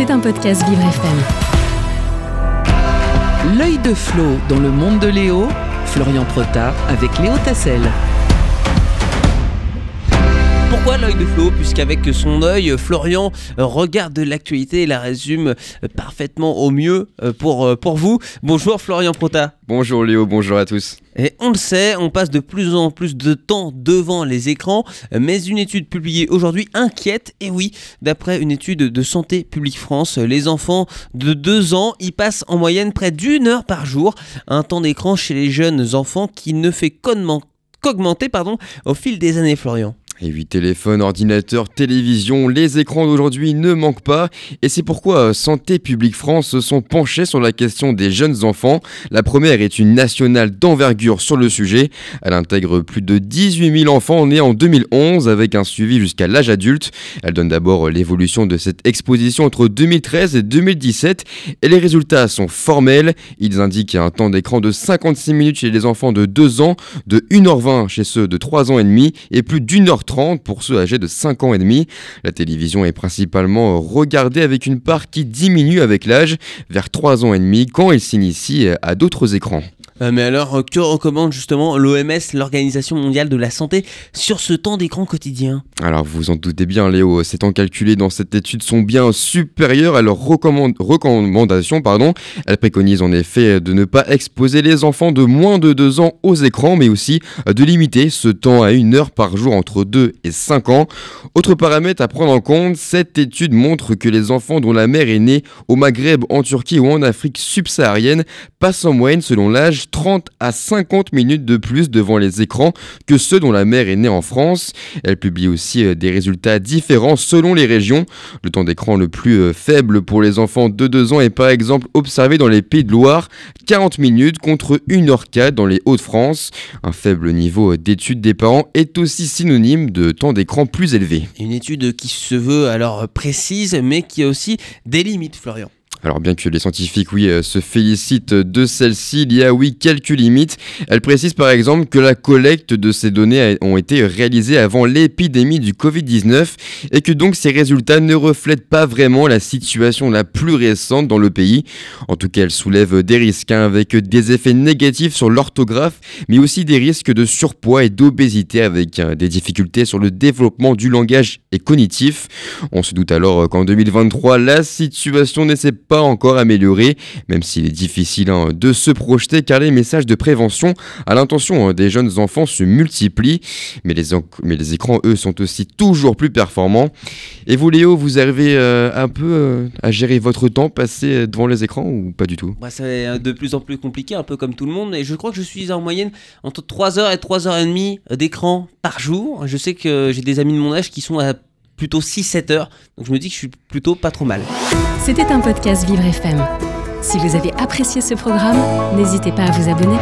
C'est un podcast Vivre FM. L'œil de Flo dans le monde de Léo, Florian Prota avec Léo Tassel. Pourquoi l'œil de Flo Puisqu'avec son œil, Florian regarde l'actualité et la résume parfaitement au mieux pour, pour vous. Bonjour Florian Prota. Bonjour Léo, bonjour à tous. Et on le sait, on passe de plus en plus de temps devant les écrans, mais une étude publiée aujourd'hui inquiète, et oui, d'après une étude de Santé publique France, les enfants de 2 ans y passent en moyenne près d'une heure par jour, un temps d'écran chez les jeunes enfants qui ne fait qu'augmenter pardon, au fil des années, Florian. Et oui, téléphone, ordinateur, télévision, les écrans d'aujourd'hui ne manquent pas. Et c'est pourquoi euh, Santé publique France se sont penchés sur la question des jeunes enfants. La première est une nationale d'envergure sur le sujet. Elle intègre plus de 18 000 enfants nés en 2011 avec un suivi jusqu'à l'âge adulte. Elle donne d'abord l'évolution de cette exposition entre 2013 et 2017. Et les résultats sont formels. Ils indiquent un temps d'écran de 56 minutes chez les enfants de 2 ans, de 1h20 chez ceux de 3 ans et demi et plus d'une heure pour ceux âgés de 5 ans et demi. La télévision est principalement regardée avec une part qui diminue avec l'âge, vers 3 ans et demi, quand il s'initie à d'autres écrans. Euh, mais alors, euh, que recommande justement l'OMS, l'Organisation mondiale de la santé, sur ce temps d'écran quotidien? Alors, vous en doutez bien, Léo, ces temps calculés dans cette étude sont bien supérieurs à leurs recommandations. Pardon. Elles préconisent en effet de ne pas exposer les enfants de moins de 2 ans aux écrans, mais aussi de limiter ce temps à une heure par jour entre 2 et 5 ans. Autre paramètre à prendre en compte, cette étude montre que les enfants dont la mère est née au Maghreb, en Turquie ou en Afrique subsaharienne passent en moyenne, selon l'âge, 30 à 50 minutes de plus devant les écrans que ceux dont la mère est née en France. Elle publie aussi euh, des résultats différents selon les régions. Le temps d'écran le plus euh, faible pour les enfants de 2 ans est par exemple observé dans les Pays de Loire, 40 minutes contre 1h04 dans les Hauts-de-France. Un faible niveau d'étude des parents est aussi synonyme de temps d'écran plus élevé. Une étude qui se veut alors précise mais qui a aussi des limites, Florian. Alors bien que les scientifiques, oui, euh, se félicitent de celle-ci, il y a, oui, quelques limites. Elle précise par exemple que la collecte de ces données ont été réalisées avant l'épidémie du Covid-19 et que donc ces résultats ne reflètent pas vraiment la situation la plus récente dans le pays. En tout cas, elle soulève des risques hein, avec des effets négatifs sur l'orthographe, mais aussi des risques de surpoids et d'obésité avec hein, des difficultés sur le développement du langage et cognitif. On se doute alors qu'en 2023, la situation n'essaie pas encore amélioré, même s'il est difficile hein, de se projeter car les messages de prévention à l'intention hein, des jeunes enfants se multiplient, mais les, mais les écrans, eux, sont aussi toujours plus performants. Et vous, Léo, vous arrivez euh, un peu euh, à gérer votre temps passé devant les écrans ou pas du tout? Bah, C'est euh, de plus en plus compliqué, un peu comme tout le monde, et je crois que je suis en moyenne entre 3h et 3h30 d'écran par jour. Je sais que j'ai des amis de mon âge qui sont à plutôt 6-7 heures. Donc je me dis que je suis plutôt pas trop mal. C'était un podcast Vivre FM. Si vous avez apprécié ce programme, n'hésitez pas à vous abonner.